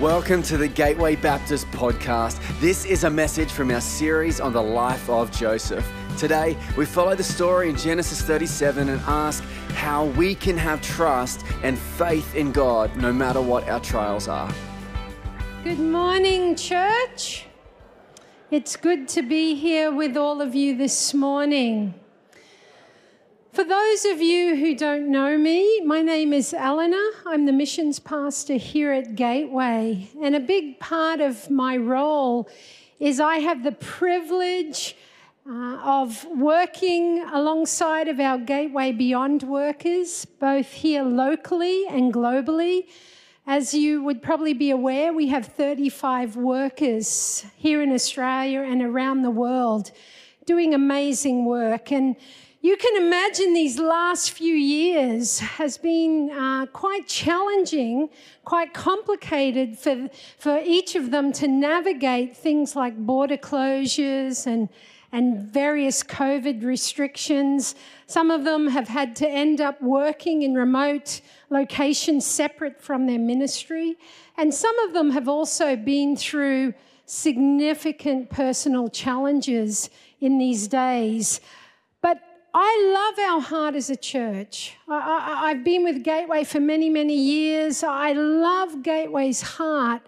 Welcome to the Gateway Baptist podcast. This is a message from our series on the life of Joseph. Today, we follow the story in Genesis 37 and ask how we can have trust and faith in God no matter what our trials are. Good morning, church. It's good to be here with all of you this morning. For those of you who don't know me, my name is Eleanor. I'm the missions pastor here at Gateway. And a big part of my role is I have the privilege uh, of working alongside of our Gateway Beyond workers, both here locally and globally. As you would probably be aware, we have 35 workers here in Australia and around the world doing amazing work. And you can imagine these last few years has been uh, quite challenging, quite complicated for, for each of them to navigate things like border closures and, and various COVID restrictions. Some of them have had to end up working in remote locations separate from their ministry. And some of them have also been through significant personal challenges in these days. I love our heart as a church. I, have been with Gateway for many, many years. I love Gateway's heart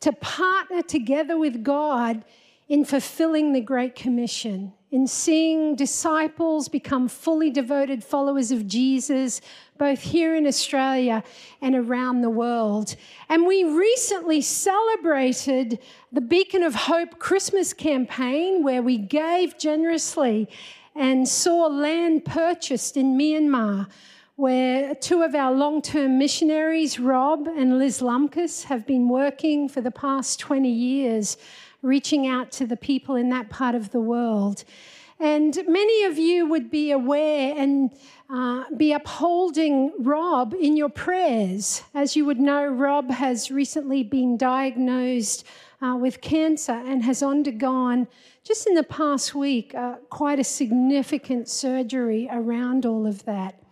to partner together with God in fulfilling the Great Commission, in seeing disciples become fully devoted followers of Jesus, both here in Australia and around the world. And we recently celebrated the Beacon of Hope Christmas campaign, where we gave generously and saw land purchased in Myanmar, where two of our long term missionaries, Rob and Liz Lumkus, have been working for the past 20 years, reaching out to the people in that part of the world. And many of you would be aware and uh, be upholding Rob in your prayers. As you would know, Rob has recently been diagnosed uh, with cancer and has undergone just in the past week, uh, quite a significant surgery around all of that.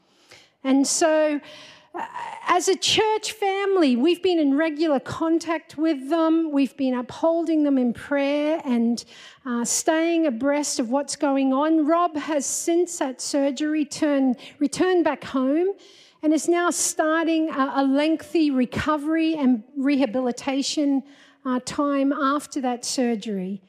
And so, uh, as a church family, we've been in regular contact with them. We've been upholding them in prayer and uh, staying abreast of what's going on. Rob has, since that surgery, turned, returned back home and is now starting a, lengthy recovery and rehabilitation uh, time after that surgery.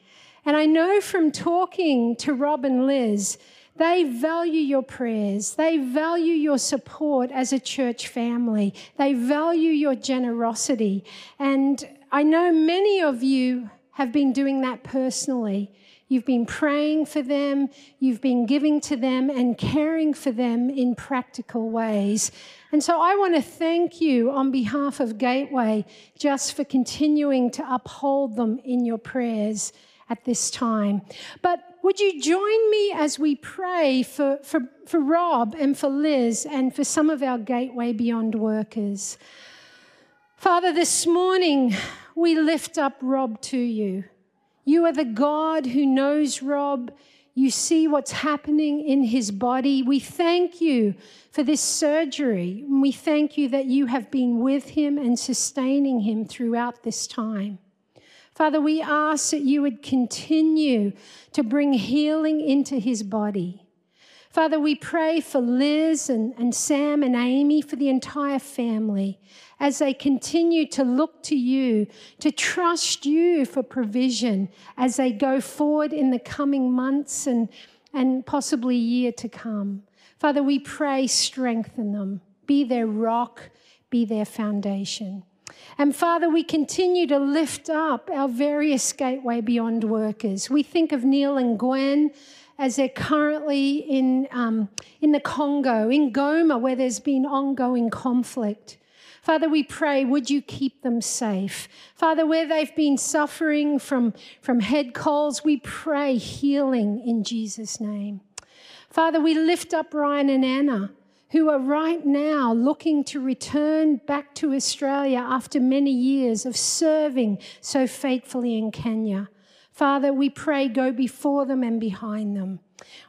And I know from talking to Rob and Liz, they value your prayers. They value your support as a church family. They value your generosity. And I know many of you have been doing that personally. You've been praying for them, you've been giving to them, and caring for them in practical ways. And so I want to thank you on behalf of Gateway just for continuing to uphold them in your prayers at this time. But would you join me as we pray for, for, for Rob and for Liz and for some of our Gateway Beyond workers? Father, this morning we lift up Rob to you. You are the God who knows Rob. You see what's happening in his body. We thank you for this surgery. We thank you that you have been with him and sustaining him throughout this time. Father, we ask that you would continue to bring healing into his body. Father, we pray for Liz and, and Sam and Amy, for the entire family, as they continue to look to you, to trust you for provision as they go forward in the coming months and, and possibly year to come. Father, we pray, strengthen them, be their rock, be their foundation. And Father, we continue to lift up our various Gateway Beyond workers. We think of Neil and Gwen as they're currently in, um, in the Congo, in Goma, where there's been ongoing conflict. Father, we pray, would you keep them safe? Father, where they've been suffering from, from head colds, we pray healing in Jesus' name. Father, we lift up Ryan and Anna who are right now looking to return back to Australia after many years of serving so faithfully in Kenya. Father, we pray go before them and behind them.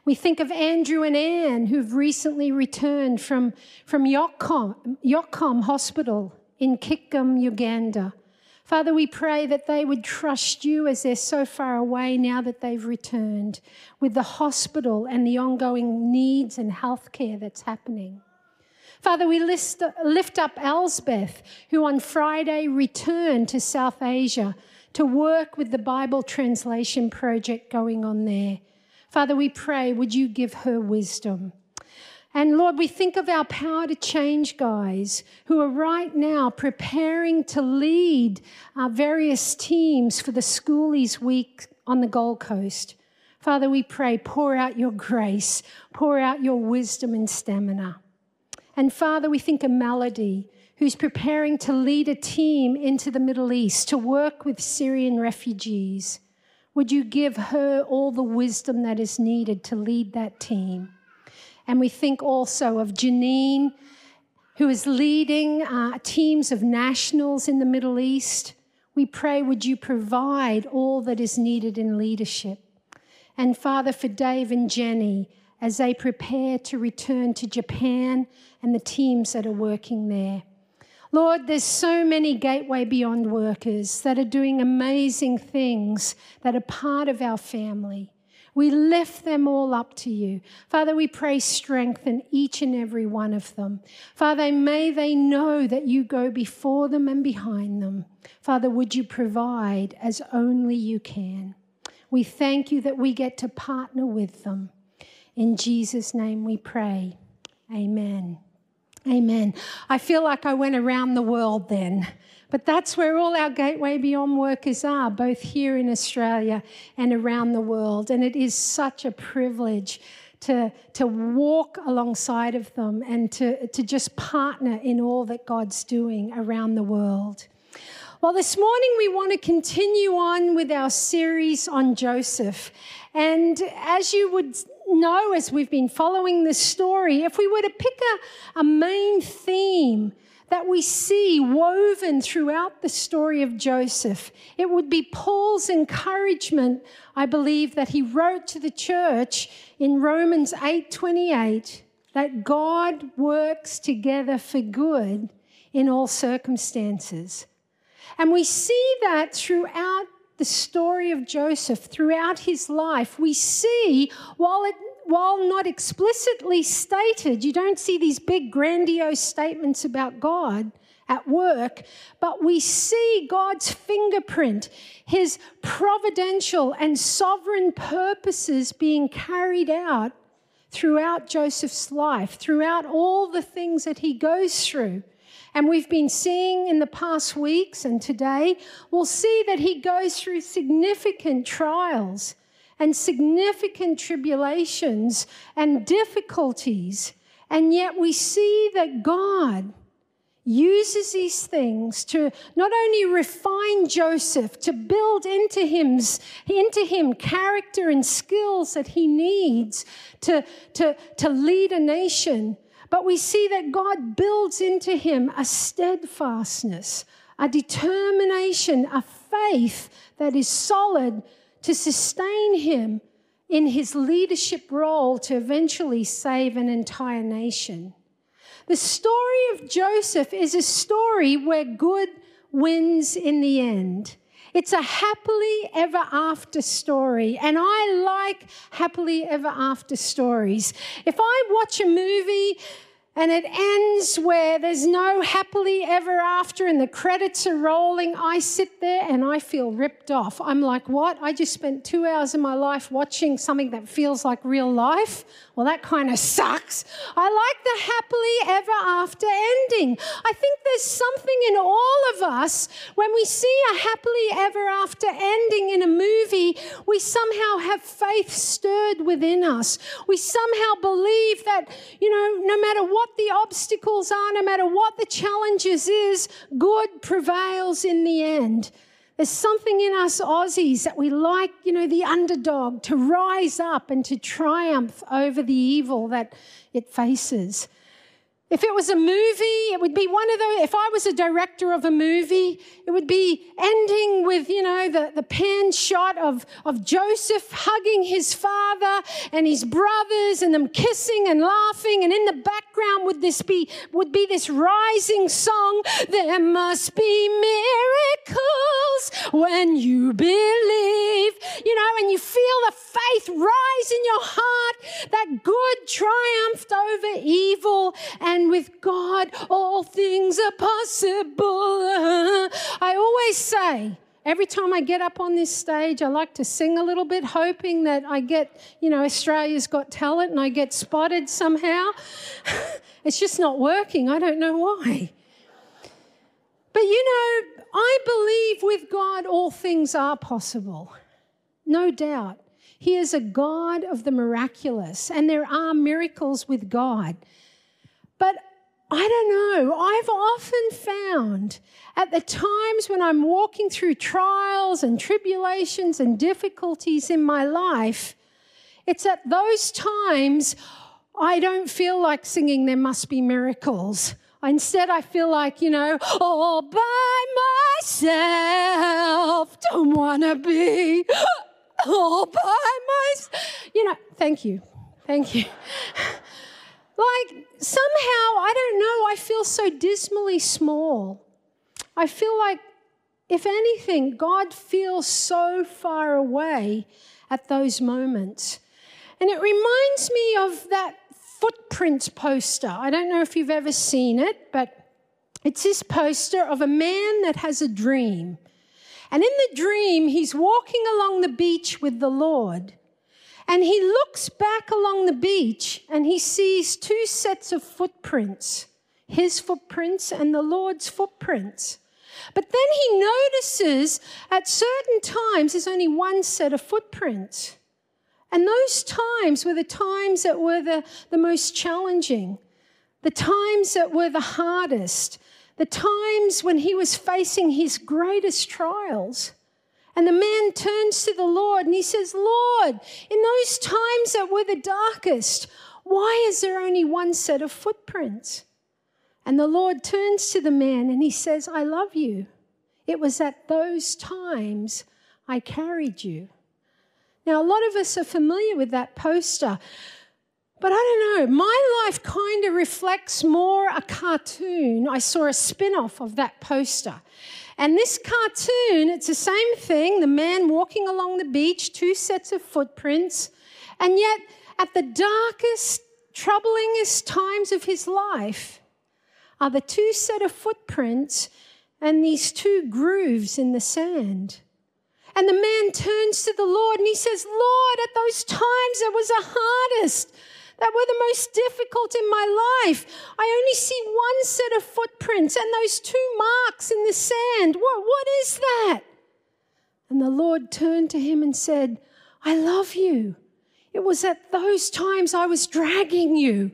We think of Andrew and Anne, who've recently returned from, from Yokom, Yokom Hospital in Kitgum, Uganda. Father, we pray that they would trust you as they're so far away now that they've returned with the hospital and the ongoing needs and healthcare that's happening. Father, we list, lift up Elsbeth, who on Friday returned to South Asia to work with the Bible translation project going on there. Father, we pray, would you give her wisdom? And Lord, we think of our power to change guys who are right now preparing to lead our various teams for the Schoolies Week on the Gold Coast. Father, we pray, pour out your grace, pour out your wisdom and stamina. And Father, we think of Melody, who's preparing to lead a team into the Middle East to work with Syrian refugees. Would you give her all the wisdom that is needed to lead that team? And we think also of Janine, who is leading uh, teams of nationals in the Middle East. We pray, would you provide all that is needed in leadership? And Father, for Dave and Jenny, as they prepare to return to Japan and the teams that are working there. Lord, there's so many Gateway Beyond workers that are doing amazing things that are part of our family. We lift them all up to you. Father, we pray strengthen each and every one of them. Father, may they know that you go before them and behind them. Father, would you provide as only you can? We thank you that we get to partner with them. In Jesus' name we pray. Amen. Amen. I feel like I went around the world then. But that's where all our Gateway Beyond workers are, both here in Australia and around the world. And it is such a privilege to, to walk alongside of them and to, to just partner in all that God's doing around the world. Well, this morning we want to continue on with our series on Joseph. And as you would know, as we've been following this story, if we were to pick a, a main theme that we see woven throughout the story of Joseph. It would be Paul's encouragement, I believe, that he wrote to the church in Romans 8:28 that God works together for good in all circumstances. And we see that throughout the story of Joseph, throughout his life. We see, while it while not explicitly stated, you don't see these big grandiose statements about God at work, but we see God's fingerprint, his providential and sovereign purposes being carried out throughout Joseph's life, throughout all the things that he goes through. And we've been seeing in the past weeks and today, we'll see that he goes through significant trials and significant tribulations and difficulties. And yet we see that God uses these things to not only refine Joseph, to build into him, into him character and skills that he needs to, to, to lead a nation, but we see that God builds into him a steadfastness, a determination, a faith that is solid to sustain him in his leadership role to eventually save an entire nation. The story of Joseph is a story where good wins in the end. It's a happily ever after story, and I like happily ever after stories. If I watch a movie and it ends where there's no happily ever after and the credits are rolling. I sit there and I feel ripped off. I'm like, what? I just spent two hours of my life watching something that feels like real life? Well, that kind of sucks. I like the happily ever after ending. I think there's something in all of us when we see a happily ever after ending in a movie, we somehow have faith stirred within us. We somehow believe that, you know, no matter what what the obstacles are, no matter what the challenges is, good prevails in the end. There's something in us Aussies that we like, you know, the underdog to rise up and to triumph over the evil that it faces. If it was a movie, it would be one of those. If I was a director of a movie, it would be ending with, you know, the, the pan shot of, of Joseph hugging his father and his brothers and them kissing and laughing. And in the background would this be, would be this rising song. There must be miracles when you believe, you know, and you feel the faith rise in your heart. That good triumphed over evil and and with God, all things are possible. I always say, Every time I get up on this stage, I like to sing a little bit, hoping that I get, you know, Australia's Got Talent and I get spotted somehow. it's just not working. I don't know why. But you know, I believe with God all things are possible. No doubt. He is a God of the miraculous, and there are miracles with God. But I don't know. I've often found at the times when I'm walking through trials and tribulations and difficulties in my life, it's at those times I don't feel like singing There Must Be Miracles. Instead, I feel like, you know, all by myself, don't want to be all by myself. You know, thank you. Thank you. Like, somehow, I don't know, I feel so dismally small. I feel like, if anything, God feels so far away at those moments. And it reminds me of that footprint poster. I don't know if you've ever seen it, but it's this poster of a man that has a dream. And in the dream, he's walking along the beach with the Lord. And he looks back along the beach and he sees two sets of footprints his footprints and the Lord's footprints. But then he notices at certain times there's only one set of footprints. And those times were the times that were the, the most challenging, the times that were the hardest, the times when he was facing his greatest trials. And the man turns to the Lord and he says, Lord, in those times that were the darkest, why is there only one set of footprints? And the Lord turns to the man and he says, I love you. It was at those times I carried you. Now, a lot of us are familiar with that poster, but I don't know. My life kind of reflects more a cartoon. I saw a spin off of that poster. And this cartoon, it's the same thing the man walking along the beach, two sets of footprints. And yet, at the darkest, troublingest times of his life, are the two set of footprints and these two grooves in the sand. And the man turns to the Lord and he says, Lord, at those times it was the hardest that were the most difficult in my life. I only see one set of footprints and those two marks in the sand. What, what is that? And the Lord turned to him and said, I love you. It was at those times I was dragging you.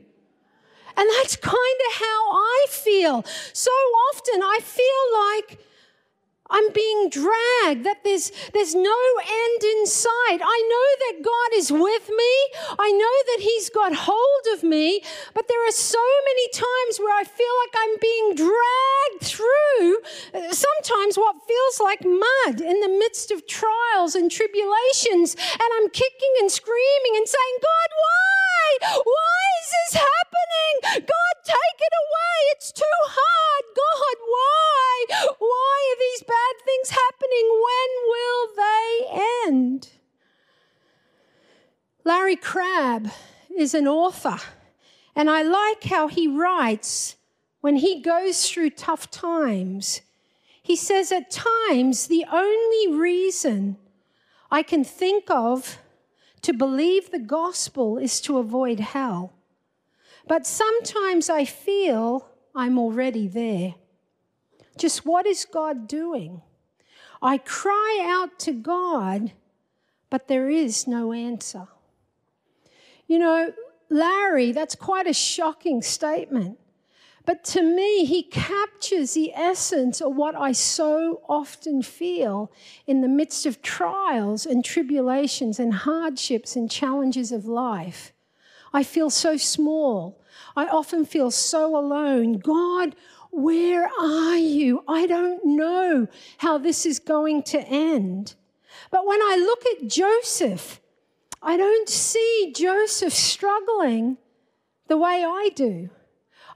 And that's kind of how I feel. So often I feel like I'm being dragged, that there's, there's no end in sight. I know that God is with me. I know that He's got hold of me, but there are so many times where I feel like I'm being dragged through uh, sometimes what feels like mud in the midst of trials and tribulations. And I'm kicking and screaming and saying, God, why? Why is this happening? God, take it away. It's too hard. God, why? Why are these bad? bad things happening. When will they end? Larry Crabb is an author, and I like how he writes when he goes through tough times. He says, At times, the only reason I can think of to believe the gospel is to avoid hell. But sometimes I feel I'm already there. Just what is God doing? I cry out to God, but there is no answer. You know, Larry, that's quite a shocking statement. But to me, he captures the essence of what I so often feel in the midst of trials and tribulations and hardships and challenges of life. I feel so small. I often feel so alone. God, where are you? I don't know how this is going to end. But when I look at Joseph, I don't see Joseph struggling the way I do.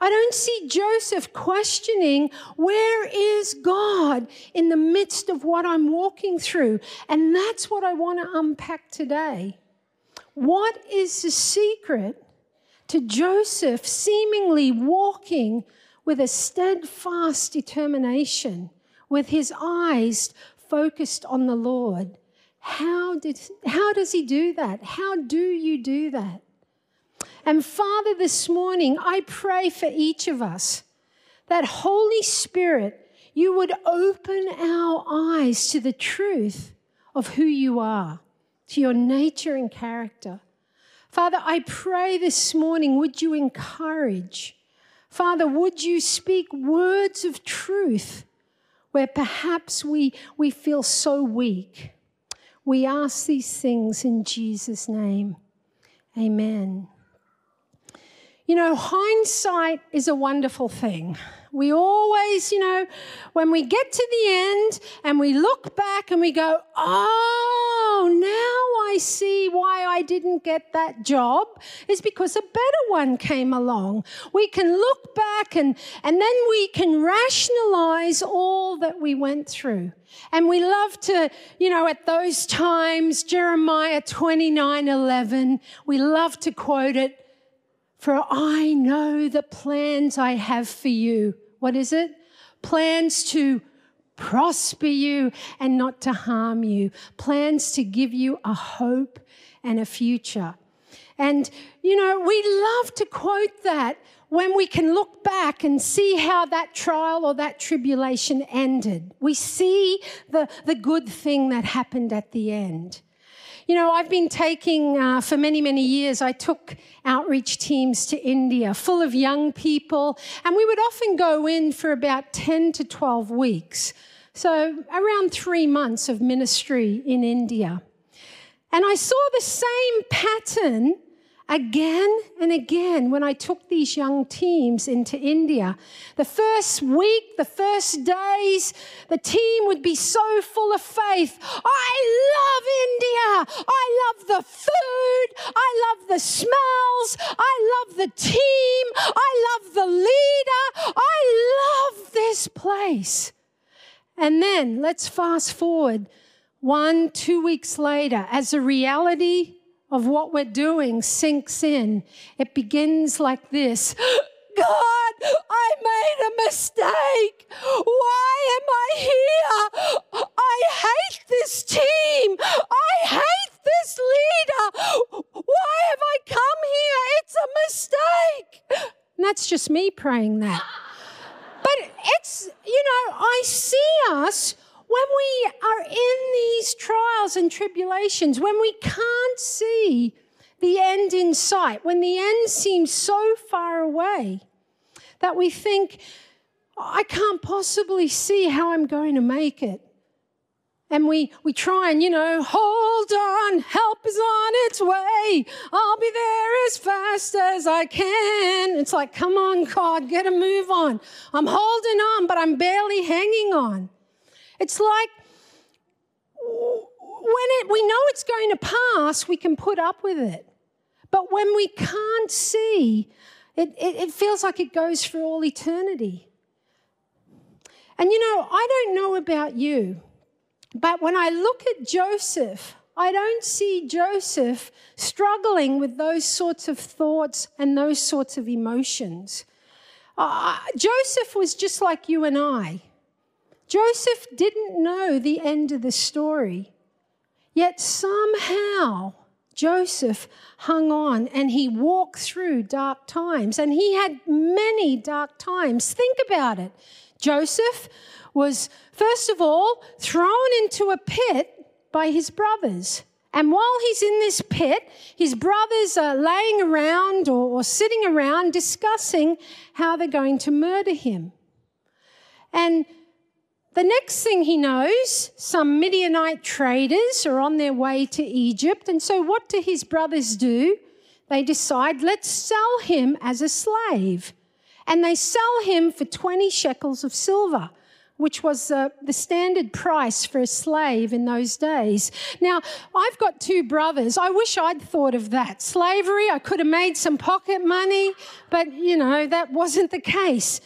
I don't see Joseph questioning, where is God in the midst of what I'm walking through? And that's what I want to unpack today. What is the secret to Joseph seemingly walking with a steadfast determination, with his eyes focused on the Lord? How, did, how does he do that? How do you do that? And Father, this morning, I pray for each of us that Holy Spirit, you would open our eyes to the truth of who you are, to your nature and character. Father, I pray this morning, would you encourage? Father, would you speak words of truth where perhaps we, we feel so weak? We ask these things in Jesus' name. Amen. You know, hindsight is a wonderful thing. We always, you know, when we get to the end and we look back and we go, oh, now I see why I didn't get that job, is because a better one came along. We can look back and, and then we can rationalize all that we went through. And we love to, you know, at those times, Jeremiah 29 11, we love to quote it for I know the plans I have for you. What is it? Plans to prosper you and not to harm you. Plans to give you a hope and a future. And, you know, we love to quote that when we can look back and see how that trial or that tribulation ended. We see the, the good thing that happened at the end. You know, I've been taking, uh, for many, many years, I took outreach teams to India full of young people, and we would often go in for about 10 to 12 weeks. So, around three months of ministry in India. And I saw the same pattern again and again when I took these young teams into India. The first week, the first days, the team would be so full of faith. I love India. I love the food. I love the smells. I love the team. I love the leader. I love this place. And then let's fast forward one, two weeks later, as a reality of what we're doing sinks in, it begins like this God, I made a mistake. Why am I here? I hate this team. I hate this leader. Why have I come here? It's a mistake. And that's just me praying that. But it's, you know, I see us when we are in these trials and tribulations, when we can't see the end in sight, when the end seems so far away that we think, I can't possibly see how I'm going to make it. And we, we try and, you know, hold on, help is on its way. I'll be there as fast as I can. It's like, come on, God, get a move on. I'm holding on, but I'm barely hanging on. It's like when it, we know it's going to pass, we can put up with it. But when we can't see, it, it, it feels like it goes for all eternity. And you know, I don't know about you, but when I look at Joseph, I don't see Joseph struggling with those sorts of thoughts and those sorts of emotions. Uh, Joseph was just like you and I. Joseph didn't know the end of the story, yet somehow Joseph hung on and he walked through dark times, and he had many dark times. Think about it. Joseph was, first of all, thrown into a pit by his brothers. And while he's in this pit, his brothers are laying around or, or, sitting around discussing how they're going to murder him. And the next thing he knows, some Midianite traders are on their way to Egypt. And so, what do his brothers do? they decide, let's sell him as a slave. And they sell him for 20 shekels of silver, which was uh, the standard price for a slave in those days. Now, I've got two brothers. I wish I'd thought of that. Slavery, I could have made some pocket money, but you know, that wasn't the case.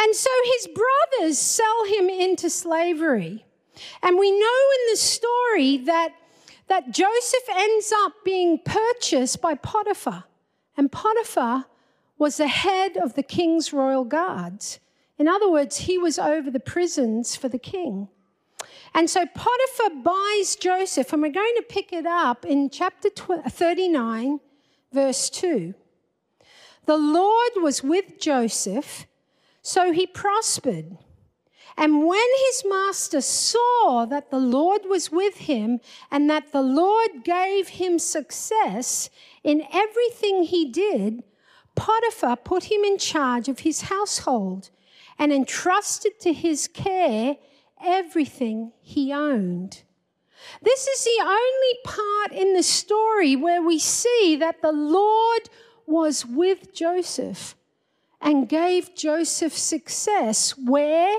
And so his brothers sell him into slavery. And we know in the story that, that Joseph ends up being purchased by Potiphar. And Potiphar was the head of the king's royal guards. In other words, he was over the prisons for the king. And so Potiphar buys Joseph, and we're going to pick it up in chapter 39, verse 2. The Lord was with Joseph, so he prospered. And when his master saw that the Lord was with him and that the Lord gave him success in everything he did, Potiphar put him in charge of his household and entrusted to his care everything he owned. This is the only part in the story where we see that the Lord was with Joseph and gave Joseph success where?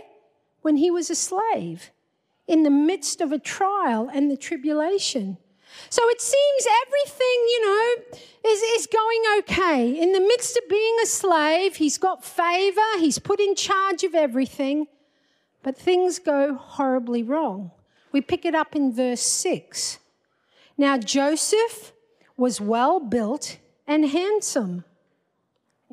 When he was a slave, in the midst of a trial and the tribulation. So it seems everything, you know, is, is going okay. In the midst of being a slave, he's got favor, he's put in charge of everything, but things go horribly wrong. We pick it up in verse 6. Now, Joseph was well built and handsome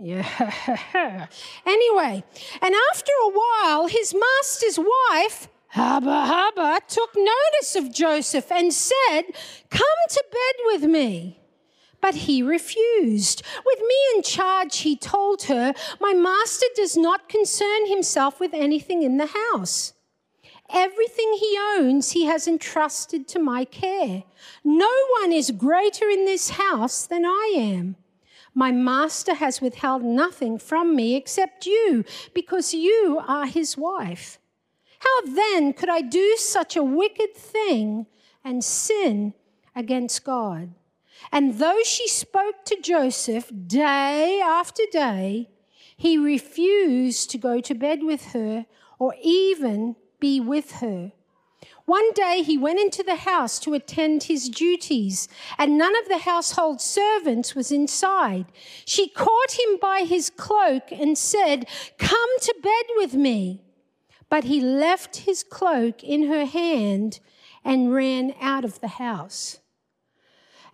yeah. Anyway, and after a while, his master's wife, Haba Haba, took notice of Joseph and said, Come to bed with me. But he refused. With me in charge, he told her, My master does not concern himself with anything in the house. Everything he owns, he has entrusted to my care. No one is greater in this house than I am. My master has withheld nothing from me except you, because you are his wife. How then could I do such a wicked thing and sin against God? And though she spoke to Joseph day after day, he refused to go to bed with her or even be with her. One day he went into the house to attend his duties, and none of the household servants was inside. She caught him by his cloak and said, Come to bed with me. But he left his cloak in her hand and ran out of the house.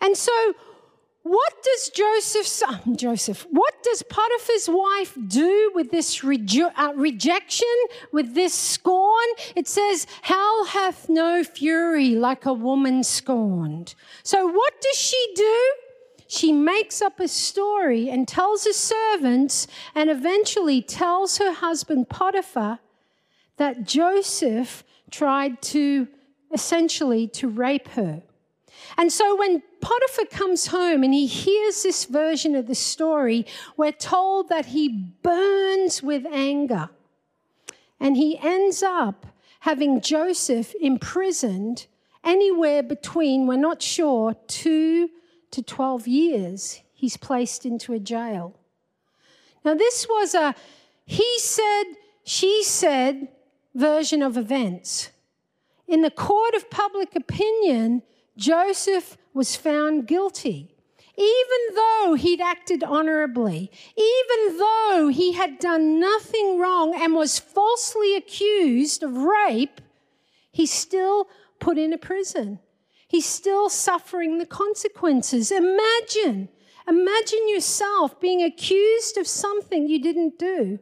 And so what does Joseph, son, Joseph, what does Potiphar's wife do with this uh, rejection, with this scorn? It says, Hell hath no fury like a woman scorned. So what does she do? She makes up a story and tells her servants and eventually tells her husband Potiphar that Joseph tried to essentially to rape her. And so when Potiphar comes home and he hears this version of the story, we're told that he burns with anger. And he ends up having Joseph imprisoned anywhere between, we're not sure, two to 12 years. He's placed into a jail. Now, this was a he said, she said version of events. In the court of public opinion, Joseph was found guilty. Even though he'd acted honorably, even though he had done nothing wrong and was falsely accused of rape, he's still put in a prison. He's still suffering the consequences. Imagine, imagine yourself being accused of something you didn't do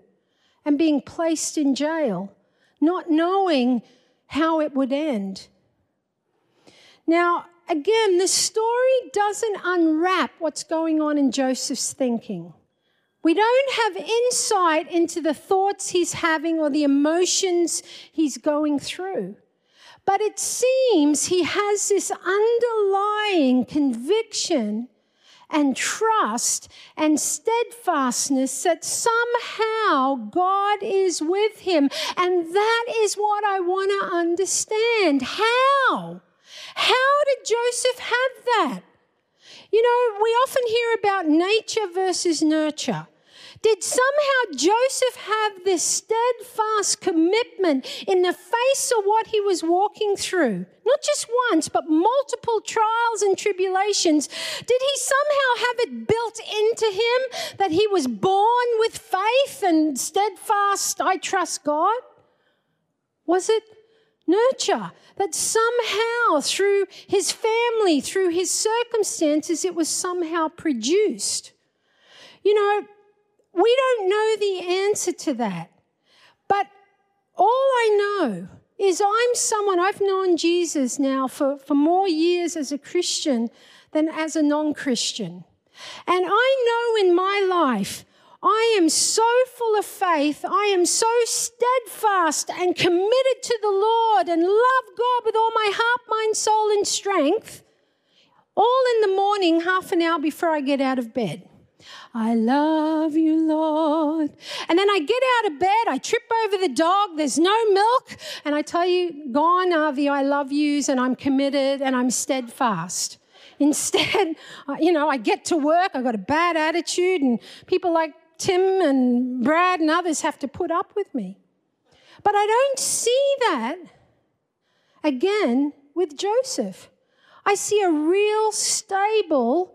and being placed in jail, not knowing how it would end. Now, again, the story doesn't unwrap what's going on in Joseph's thinking. We don't have insight into the thoughts he's having or the emotions he's going through. But it seems he has this underlying conviction and trust and steadfastness that somehow God is with him. And that is what I want to understand. How? How did Joseph have that? You know, we often hear about nature versus nurture. Did somehow Joseph have this steadfast commitment in the face of what he was walking through? Not just once, but multiple trials and tribulations. Did he somehow have it built into him that he was born with faith and steadfast, I trust God? Was it nurture that somehow through his family, through his circumstances, it was somehow produced? You know, we don't know the answer to that. But all I know is I'm someone, I've known Jesus now for, for more years as a Christian than as a non Christian. And I know in my life, I am so full of faith. I am so steadfast and committed to the Lord and love God with all my heart, mind, soul, and strength. All in the morning, half an hour before I get out of bed. I love you, Lord. And then I get out of bed, I trip over the dog, there's no milk, and I tell you, gone are the I love yous, and I'm committed and I'm steadfast. Instead, you know, I get to work, I've got a bad attitude, and people like Tim and Brad and others have to put up with me. But I don't see that again with Joseph. I see a real stable,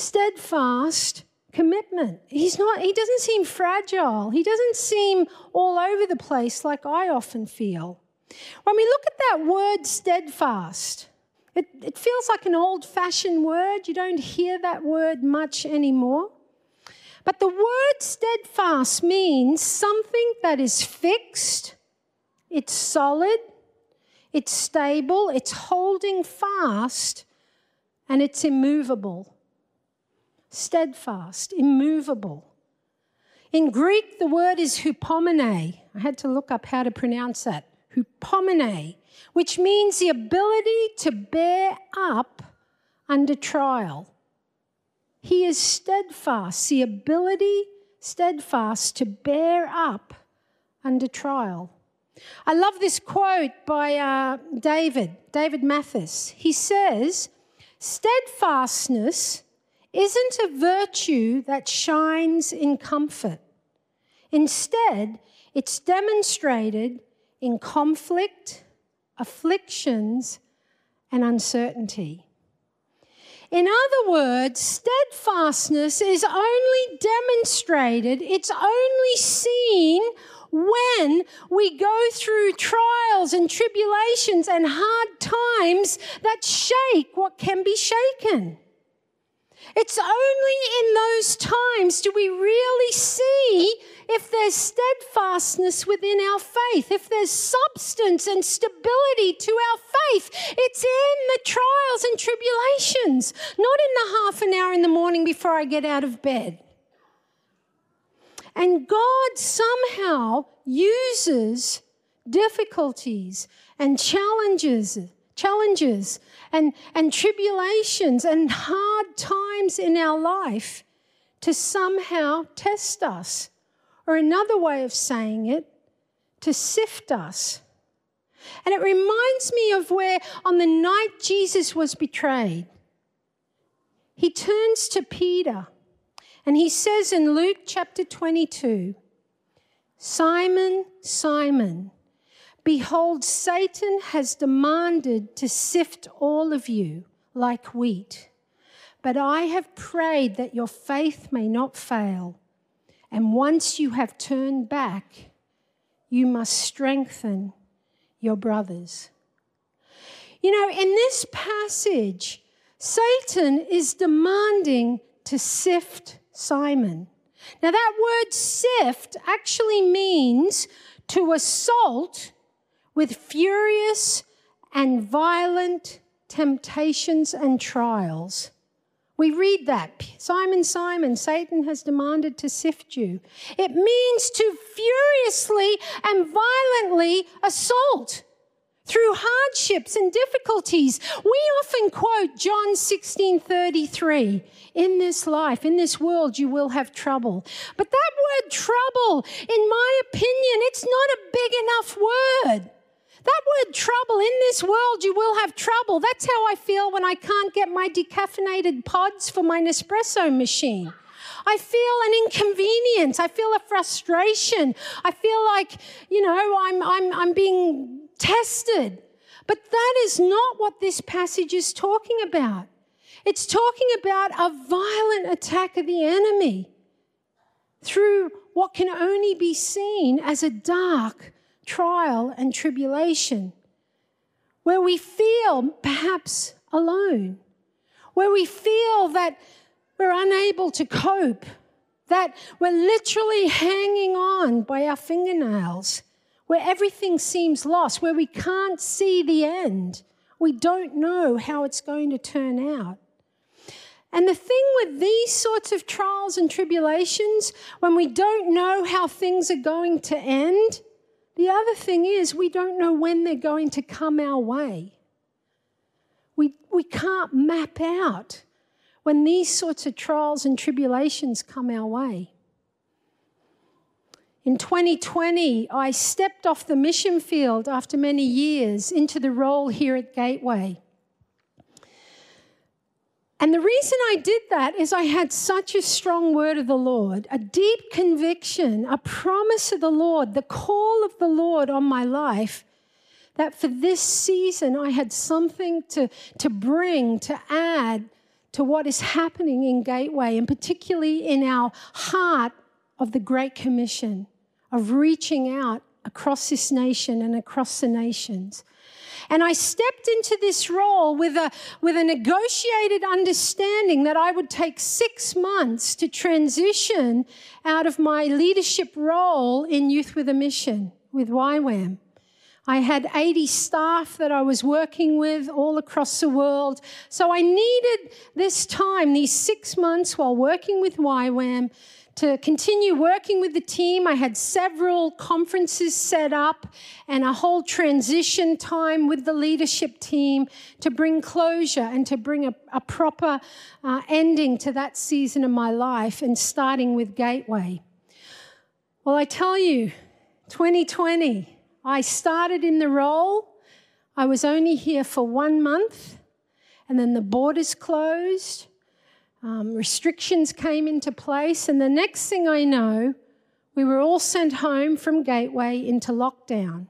steadfast commitment. He's not, he doesn't seem fragile. He doesn't seem all over the place like I often feel. When we look at that word steadfast, it, it feels like an old fashioned word. You don't hear that word much anymore. But the word steadfast means something that is fixed, it's solid, it's stable, it's holding fast, and it's immovable steadfast, immovable. In Greek, the word is hupomene. I had to look up how to pronounce that. Hupomene, which means the ability to bear up under trial. He is steadfast, the ability, steadfast, to bear up under trial. I love this quote by uh, David, David Mathis. He says, Steadfastness isn't a virtue that shines in comfort. Instead, it's demonstrated in conflict, afflictions, and uncertainty. In other words, steadfastness is only demonstrated, it's only seen when we go through trials and tribulations and hard times that shake what can be shaken. It's only in those times do we really see if there's steadfastness within our faith, if there's substance and stability to our faith. It's in the trials and tribulations, not in the half an hour in the morning before I get out of bed. And God somehow uses difficulties and challenges challenges and, and tribulations and hard times in our life to somehow test us. Or another way of saying it, to sift us. And it reminds me of where on the night Jesus was betrayed, he turns to Peter and he says in Luke chapter 22 Simon, Simon, Behold, Satan has demanded to sift all of you like wheat. But I have prayed that your faith may not fail. And once you have turned back, you must strengthen your brothers. You know, in this passage, Satan is demanding to sift Simon. Now, that word sift actually means to assault with furious and violent temptations and trials. We read that. Simon, Simon, Satan has demanded to sift you. It means to furiously and violently assault through hardships and difficulties. We often quote John 16 33 in this life, in this world, you will have trouble. But that word trouble, in my opinion, it's not a big enough word. That word trouble. In this world, you will have trouble. That's how I feel when I can't get my decaffeinated pods for my Nespresso machine. I feel an inconvenience. I feel a frustration. I feel like, you know, I'm, I'm, I'm being tested. But that is not what this passage is talking about. It's talking about a violent attack of the enemy through what can only be seen as a dark trial and tribulation, where we feel perhaps alone, where we feel that we're unable to cope, that we're literally hanging on by our fingernails, where everything seems lost, where we can't see the end. We don't know how it's going to turn out. And the thing with these sorts of trials and tribulations, when we don't know how things are going to end, the other thing is we don't know when they're going to come our way. We, we can't map out when these sorts of trials and tribulations come our way. In 2020, I stepped off the mission field after many years into the role here at Gateway. And the reason I did that is I had such a strong word of the Lord, a deep conviction, a promise of the Lord, the call of the Lord on my life, that for this season I had something to, to bring, to add to what is happening in Gateway, and particularly in our heart of the Great Commission of reaching out across this nation and across the nations. And I stepped into this role with a, with a negotiated understanding that I would take six months to transition out of my leadership role in Youth with a Mission with YWAM. I had 80 staff that I was working with all across the world. So I needed this time, these six months while working with YWAM, to continue working with the team. I had several conferences set up and a whole transition time with the leadership team to bring closure and to bring a, a proper uh, ending to that season of my life and starting with Gateway. Well, I tell you, 2020, I started in the role. I was only here for one month, and then the borders closed. Um, restrictions came into place, and the next thing I know, we were all sent home from Gateway into lockdown.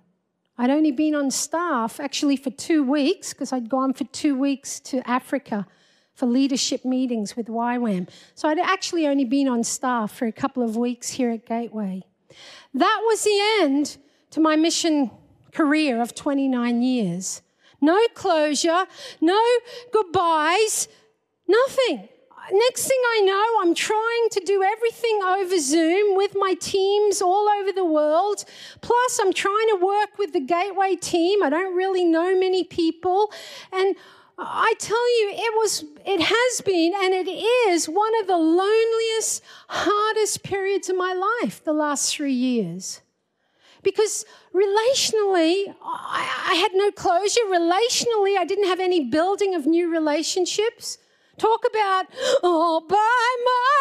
I'd only been on staff actually for two weeks because I'd gone for two weeks to Africa for leadership meetings with YWAM. So I'd actually only been on staff for a couple of weeks here at Gateway. That was the end to my mission career of 29 years. No closure, no goodbyes, nothing. Next thing I know, I'm trying to do everything over Zoom with my teams all over the world. Plus, I'm trying to work with the Gateway team. I don't really know many people. And I tell you, it was, it has been, and it is one of the loneliest, hardest periods of my life the last three years. Because relationally, I, I had no closure. Relationally, I didn't have any building of new relationships. Talk about all by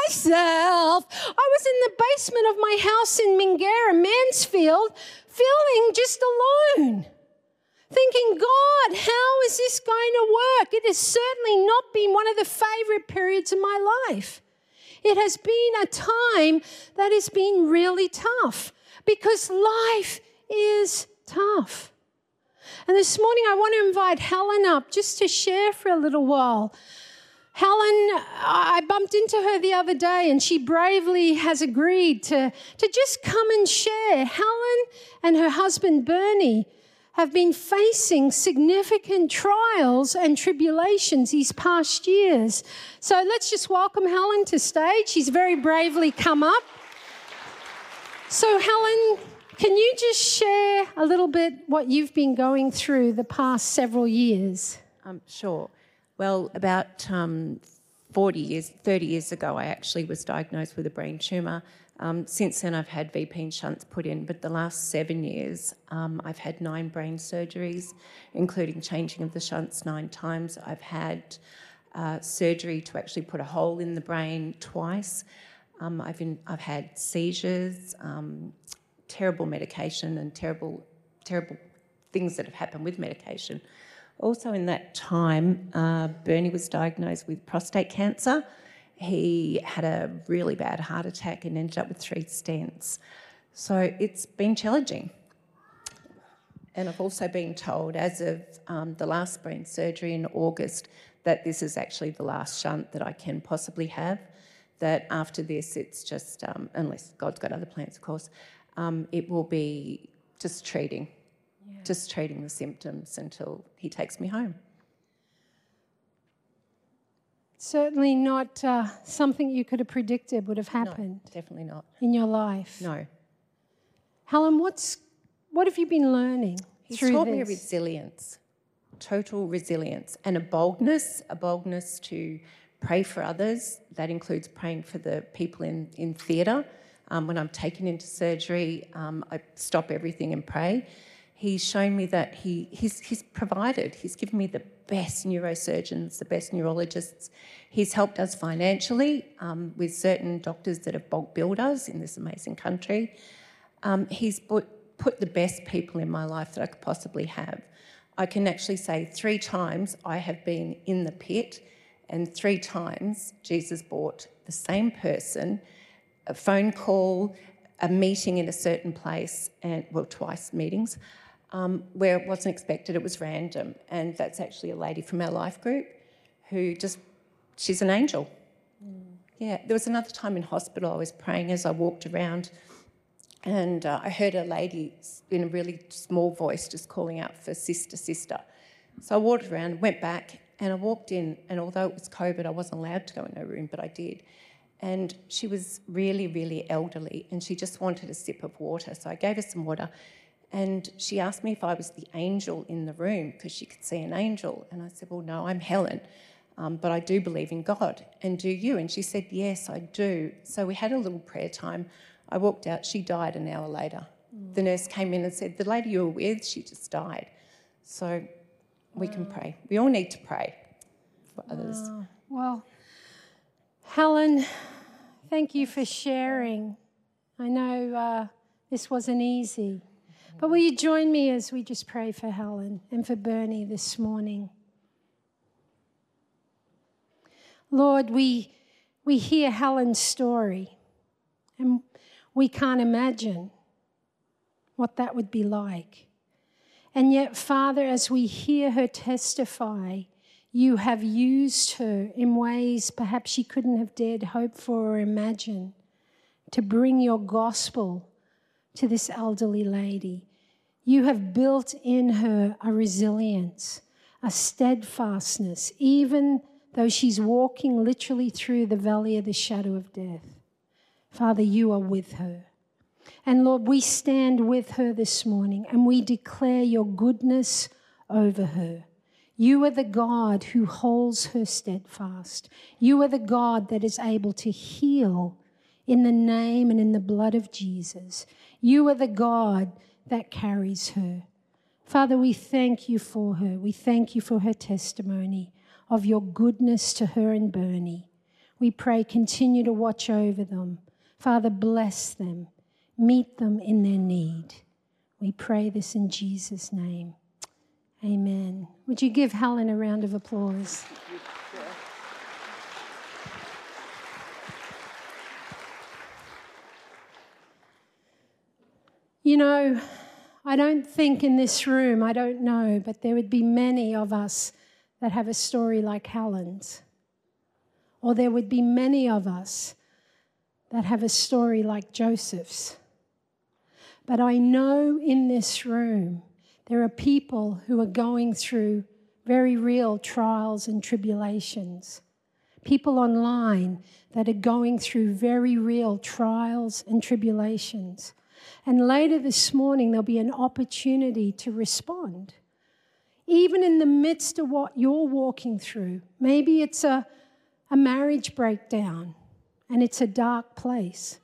myself. I was in the basement of my house in Mingara, Mansfield, feeling just alone. Thinking, God, how is this going to work? It has certainly not been one of the favorite periods of my life. It has been a time that has been really tough because life is tough. And this morning, I want to invite Helen up just to share for a little while. Helen, I bumped into her the other day and she bravely has agreed to, to just come and share. Helen and her husband Bernie have been facing significant trials and tribulations these past years. So let's just welcome Helen to stage. She's very bravely come up. So, Helen, can you just share a little bit what you've been going through the past several years? Um, sure. Well, about um, 40 years, 30 years ago, I actually was diagnosed with a brain tumour. Um, since then, I've had VP and shunts put in, but the last seven years, um, I've had nine brain surgeries, including changing of the shunts nine times. I've had uh, surgery to actually put a hole in the brain twice. Um, I've, I've had seizures, um, terrible medication, and terrible, terrible things that have happened with medication. Also, in that time, uh, Bernie was diagnosed with prostate cancer. He had a really bad heart attack and ended up with three stents. So it's been challenging. And I've also been told, as of um, the last brain surgery in August, that this is actually the last shunt that I can possibly have. That after this, it's just, um, unless God's got other plans, of course, um, it will be just treating, yeah. just treating the symptoms until He takes me home. Certainly not uh, something you could have predicted would have happened. No, definitely not. In your life. No. Helen, what's what have you been learning? He's through taught this? me resilience, total resilience, and a boldness, a boldness to pray for others. That includes praying for the people in, in theatre. Um, when I'm taken into surgery, um, I stop everything and pray. He's shown me that he, he's, he's provided, he's given me the best neurosurgeons, the best neurologists. He's helped us financially um, with certain doctors that have bulk billed us in this amazing country. Um, he's put, put the best people in my life that I could possibly have. I can actually say three times I have been in the pit, and three times Jesus brought the same person, a phone call, a meeting in a certain place, and well, twice meetings, um, where it wasn't expected, it was random. And that's actually a lady from our life group who just, she's an angel. Mm. Yeah, there was another time in hospital I was praying as I walked around and uh, I heard a lady in a really small voice just calling out for sister, sister. So I walked around, went back, and I walked in. And although it was COVID, I wasn't allowed to go in her room, but I did. And she was really, really elderly, and she just wanted a sip of water. So I gave her some water. And she asked me if I was the angel in the room because she could see an angel. And I said, Well, no, I'm Helen, um, but I do believe in God. And do you? And she said, Yes, I do. So we had a little prayer time. I walked out, she died an hour later. Mm. The nurse came in and said, The lady you were with, she just died. So we wow. can pray. We all need to pray for others. Wow. Well, Helen, thank you for sharing. I know uh, this wasn't easy, but will you join me as we just pray for Helen and for Bernie this morning? Lord, we, we hear Helen's story, and we can't imagine what that would be like. And yet, Father, as we hear her testify, you have used her in ways perhaps she couldn't have dared hope for or imagine to bring your gospel to this elderly lady. You have built in her a resilience, a steadfastness, even though she's walking literally through the valley of the shadow of death. Father, you are with her. And Lord, we stand with her this morning and we declare your goodness over her. You are the God who holds her steadfast. You are the God that is able to heal in the name and in the blood of Jesus. You are the God that carries her. Father, we thank you for her. We thank you for her testimony of your goodness to her and Bernie. We pray, continue to watch over them Father, bless them, meet them in their need. We pray this in Jesus' name. Amen. Would you give Helen a round of applause? You know, I don't think in this room, I don't know, but there would be many of us that have a story like Helen's. Or there would be many of us that have a story like Joseph's. But I know in this room there are people who are going through very real trials and tribulations. People online that are going through very real trials and tribulations. And later this morning, there'll be an opportunity to respond. Even in the midst of what you're walking through, maybe it's a, a marriage breakdown and it's a dark place.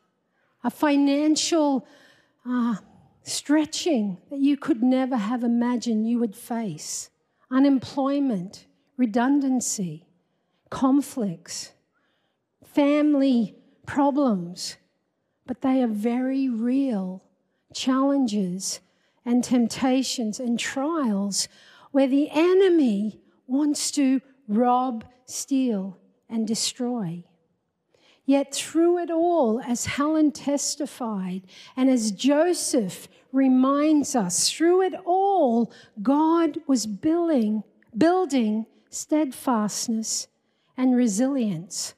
A financial uh, stretching that you could never have imagined you would face, unemployment, redundancy, conflicts, family problems, but they are very real challenges and temptations and trials where the enemy wants to rob, steal, and destroy. Yet through it all, as Helen testified, and as Joseph reminds us, through it all, God was building, building steadfastness and resilience.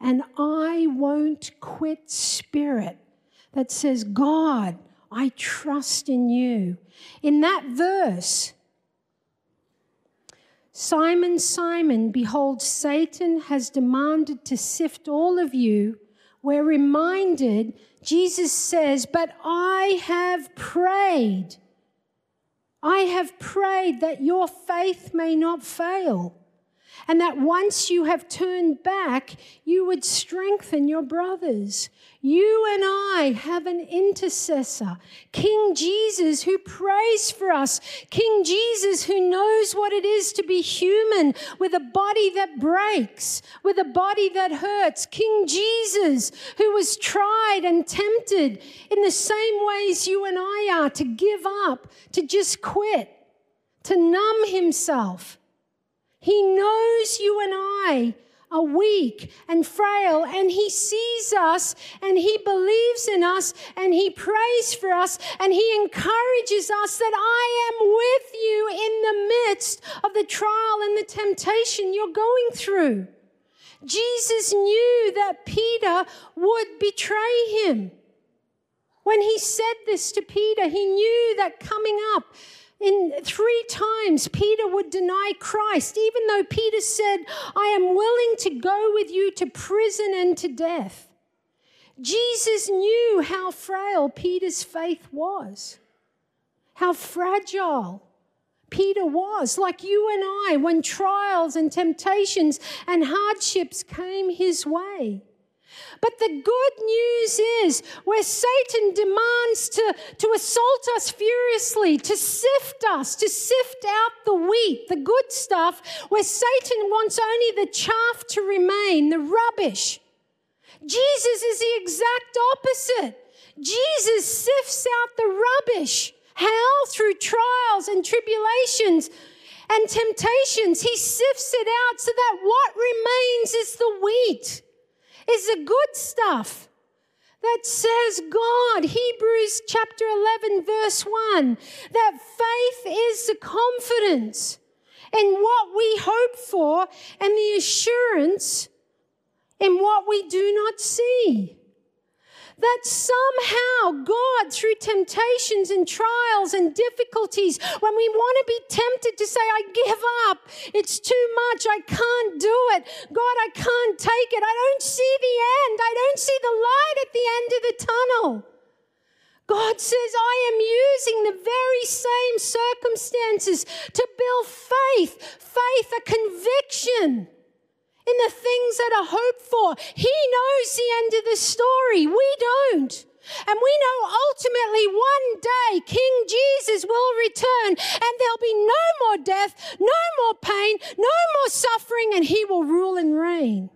And I won't quit spirit that says, God, I trust in you. In that verse, Simon, Simon, behold, Satan has demanded to sift all of you. We're reminded, Jesus says, But I have prayed. I have prayed that your faith may not fail and that once you have turned back, you would strengthen your brothers. You and I have an intercessor, King Jesus, who prays for us, King Jesus, who knows what it is to be human with a body that breaks, with a body that hurts, King Jesus, who was tried and tempted in the same ways you and I are to give up, to just quit, to numb himself. He knows you and I are weak and frail, and He sees us and He believes in us and He prays for us and He encourages us that I am with you in the midst of the trial and the temptation you're going through. Jesus knew that Peter would betray him. When he said this to Peter, he knew that coming up, in three times, Peter would deny Christ, even though Peter said, I am willing to go with you to prison and to death. Jesus knew how frail Peter's faith was, how fragile Peter was, like you and I, when trials and temptations and hardships came his way. But the good news is where Satan demands to, to assault us furiously, to sift us, to sift out the wheat, the good stuff, where Satan wants only the chaff to remain, the rubbish. Jesus is the exact opposite. Jesus sifts out the rubbish. How? Through trials and tribulations and temptations. He sifts it out so that what remains is the wheat is the good stuff that says God, Hebrews chapter 11, verse 1, that faith is the confidence in what we hope for and the assurance in what we do not see that somehow God, through temptations and trials and difficulties, when we want to be tempted to say, I give up, it's too much, I can't do it, God, I can't take it, I don't see the end, I don't see the light at the end of the tunnel. God says, I am using the very same circumstances to build faith, faith, a conviction in the things that are hoped for. He knows the end of the story. We don't. And we know ultimately one day King Jesus will return and there'll be no more death, no more pain, no more suffering, and he will rule and reign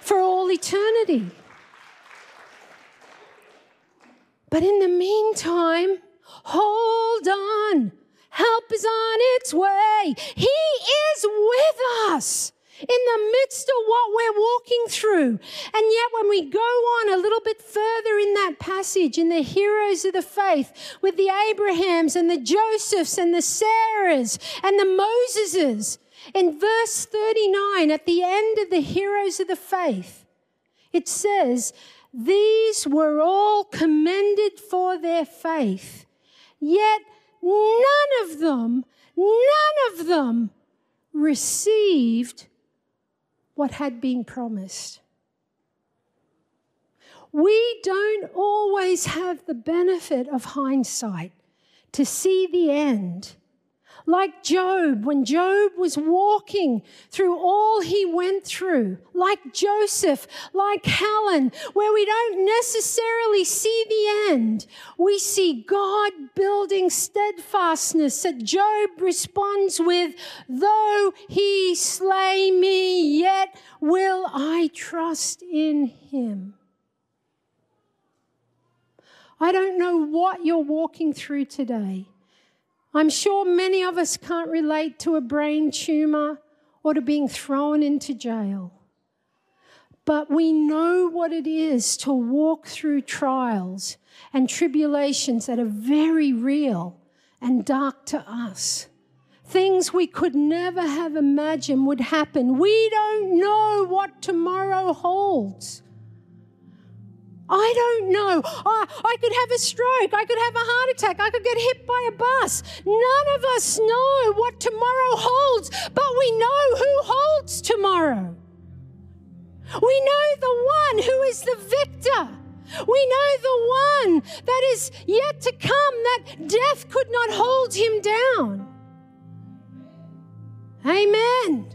for all eternity. But in the meantime, hold on. Help is on its way. He is with us in the midst of what we're walking through. And yet, when we go on a little bit further in that passage, in the heroes of the faith, with the Abrahams and the Josephs and the Sarahs and the Moseses, in verse 39, at the end of the heroes of the faith, it says, These were all commended for their faith, yet none of them, none of them received what had been promised. We don't always have the benefit of hindsight to see the end like Job, when Job was walking through all he went through, like Joseph, like Helen, where we don't necessarily see the end, we see God building steadfastness that Job responds with, though he slay me, yet will I trust in him. I don't know what you're walking through today. I'm sure many of us can't relate to a brain tumor or to being thrown into jail. But we know what it is to walk through trials and tribulations that are very real and dark to us. Things we could never have imagined would happen. We don't know what tomorrow holds. I don't know. I, I could have a stroke. I could have a heart attack. I could get hit by a bus. None of us know what tomorrow holds, but we know who holds tomorrow. We know the one who is the victor. We know the one that is yet to come, that death could not hold him down. Amen.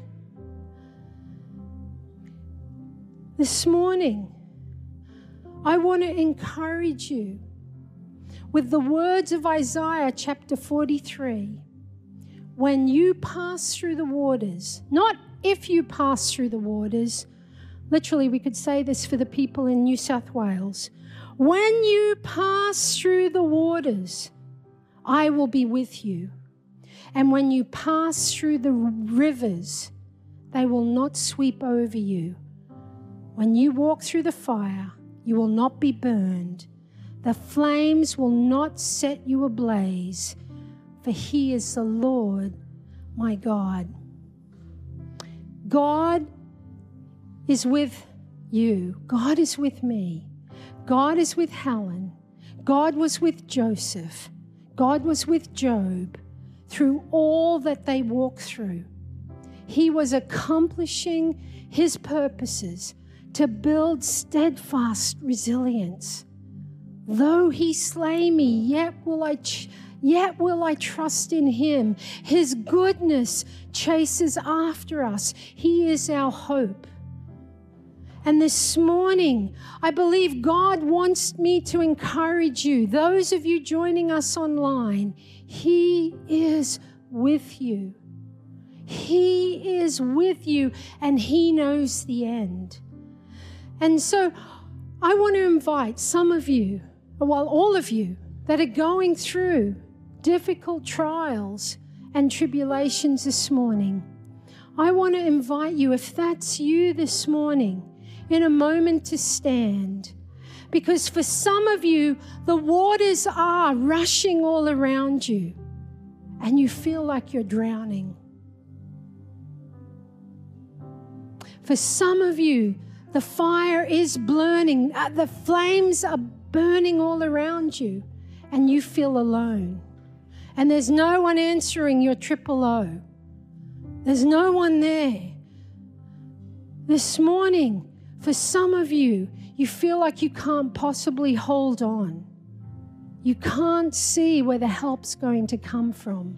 This morning, I want to encourage you with the words of Isaiah chapter 43. When you pass through the waters, not if you pass through the waters, literally, we could say this for the people in New South Wales. When you pass through the waters, I will be with you. And when you pass through the rivers, they will not sweep over you. When you walk through the fire, you will not be burned. The flames will not set you ablaze, for he is the Lord my God. God is with you, God is with me, God is with Helen, God was with Joseph, God was with Job through all that they walked through. He was accomplishing his purposes to build steadfast resilience. Though he slay me, yet will I ch- yet will I trust in him. His goodness chases after us. He is our hope. And this morning, I believe God wants me to encourage you, those of you joining us online, He is with you. He is with you, and He knows the end. And so I want to invite some of you, well, all of you that are going through difficult trials and tribulations this morning. I want to invite you, if that's you this morning, in a moment to stand. Because for some of you, the waters are rushing all around you, and you feel like you're drowning. For some of you, the fire is burning, uh, the flames are burning all around you, and you feel alone. And there's no one answering your triple O. There's no one there. This morning, for some of you, you feel like you can't possibly hold on. You can't see where the help's going to come from.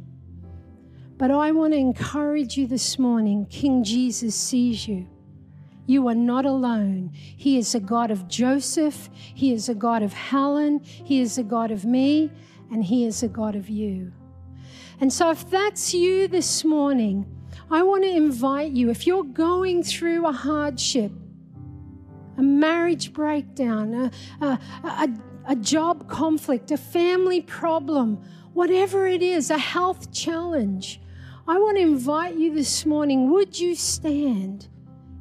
But I want to encourage you this morning King Jesus sees you. You are not alone. He is a God of Joseph. He is a God of Helen. He is a God of me. And He is a God of you. And so, if that's you this morning, I want to invite you, if you're going through a hardship, a marriage breakdown, a, a, a, a job conflict, a family problem, whatever it is, a health challenge, I want to invite you this morning. Would you stand?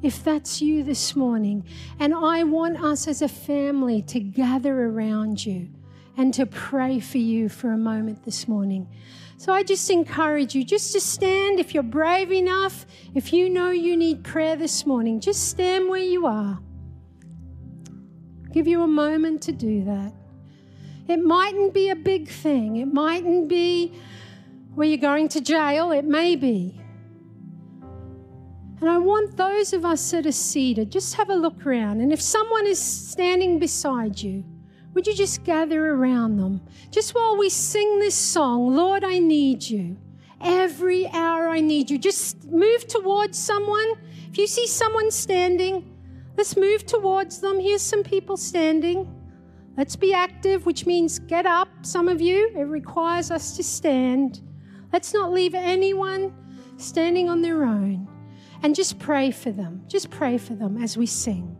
If that's you this morning. And I want us as a family to gather around you and to pray for you for a moment this morning. So I just encourage you just to stand if you're brave enough, if you know you need prayer this morning, just stand where you are. Give you a moment to do that. It mightn't be a big thing, it mightn't be where you're going to jail, it may be. And I want those of us that are seated, just have a look around. And if someone is standing beside you, would you just gather around them? Just while we sing this song, Lord, I need you. Every hour I need you. Just move towards someone. If you see someone standing, let's move towards them. Here's some people standing. Let's be active, which means get up, some of you. It requires us to stand. Let's not leave anyone standing on their own and just pray for them. Just pray for them as we sing.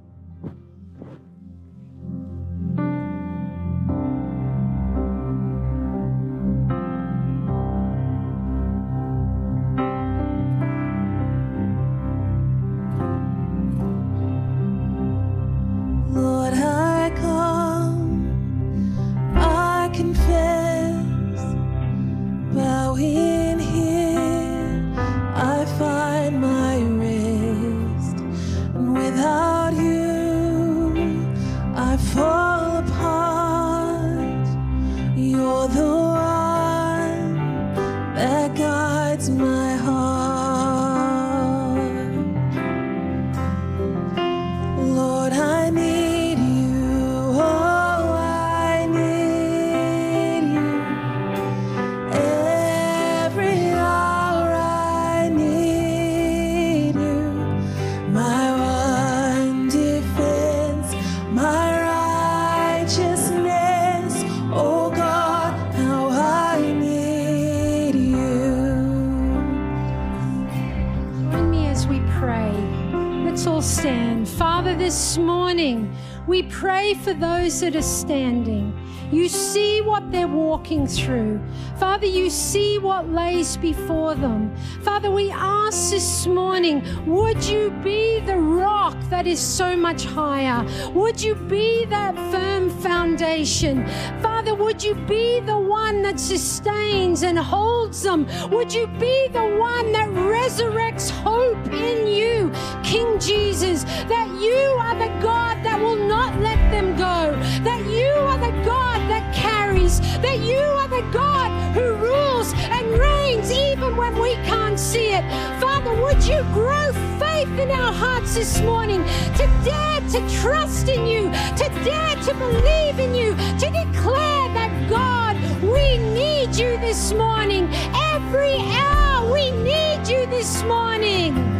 For those that are standing. You see what they're walking through. Father, you see what lays before them. Father, we ask this morning, would you be the rock that is so much higher? Would you be that firm foundation? Father, would you be the one that sustains and holds them? Would you be the one that resurrects hope in you, King Jesus? That you are the God that will it. Father, would you grow faith in our hearts this morning to dare to trust in you, to dare to believe in you, to declare that God, we need you this morning. Every hour, we need you this morning.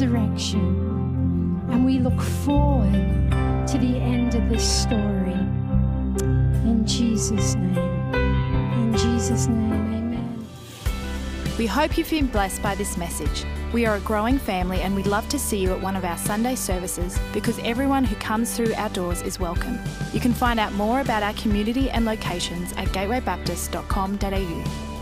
Resurrection. And we look forward to the end of this story. In Jesus' name. In Jesus' name, amen. We hope you've been blessed by this message. We are a growing family and we'd love to see you at one of our Sunday services because everyone who comes through our doors is welcome. You can find out more about our community and locations at gatewaybaptist.com.au.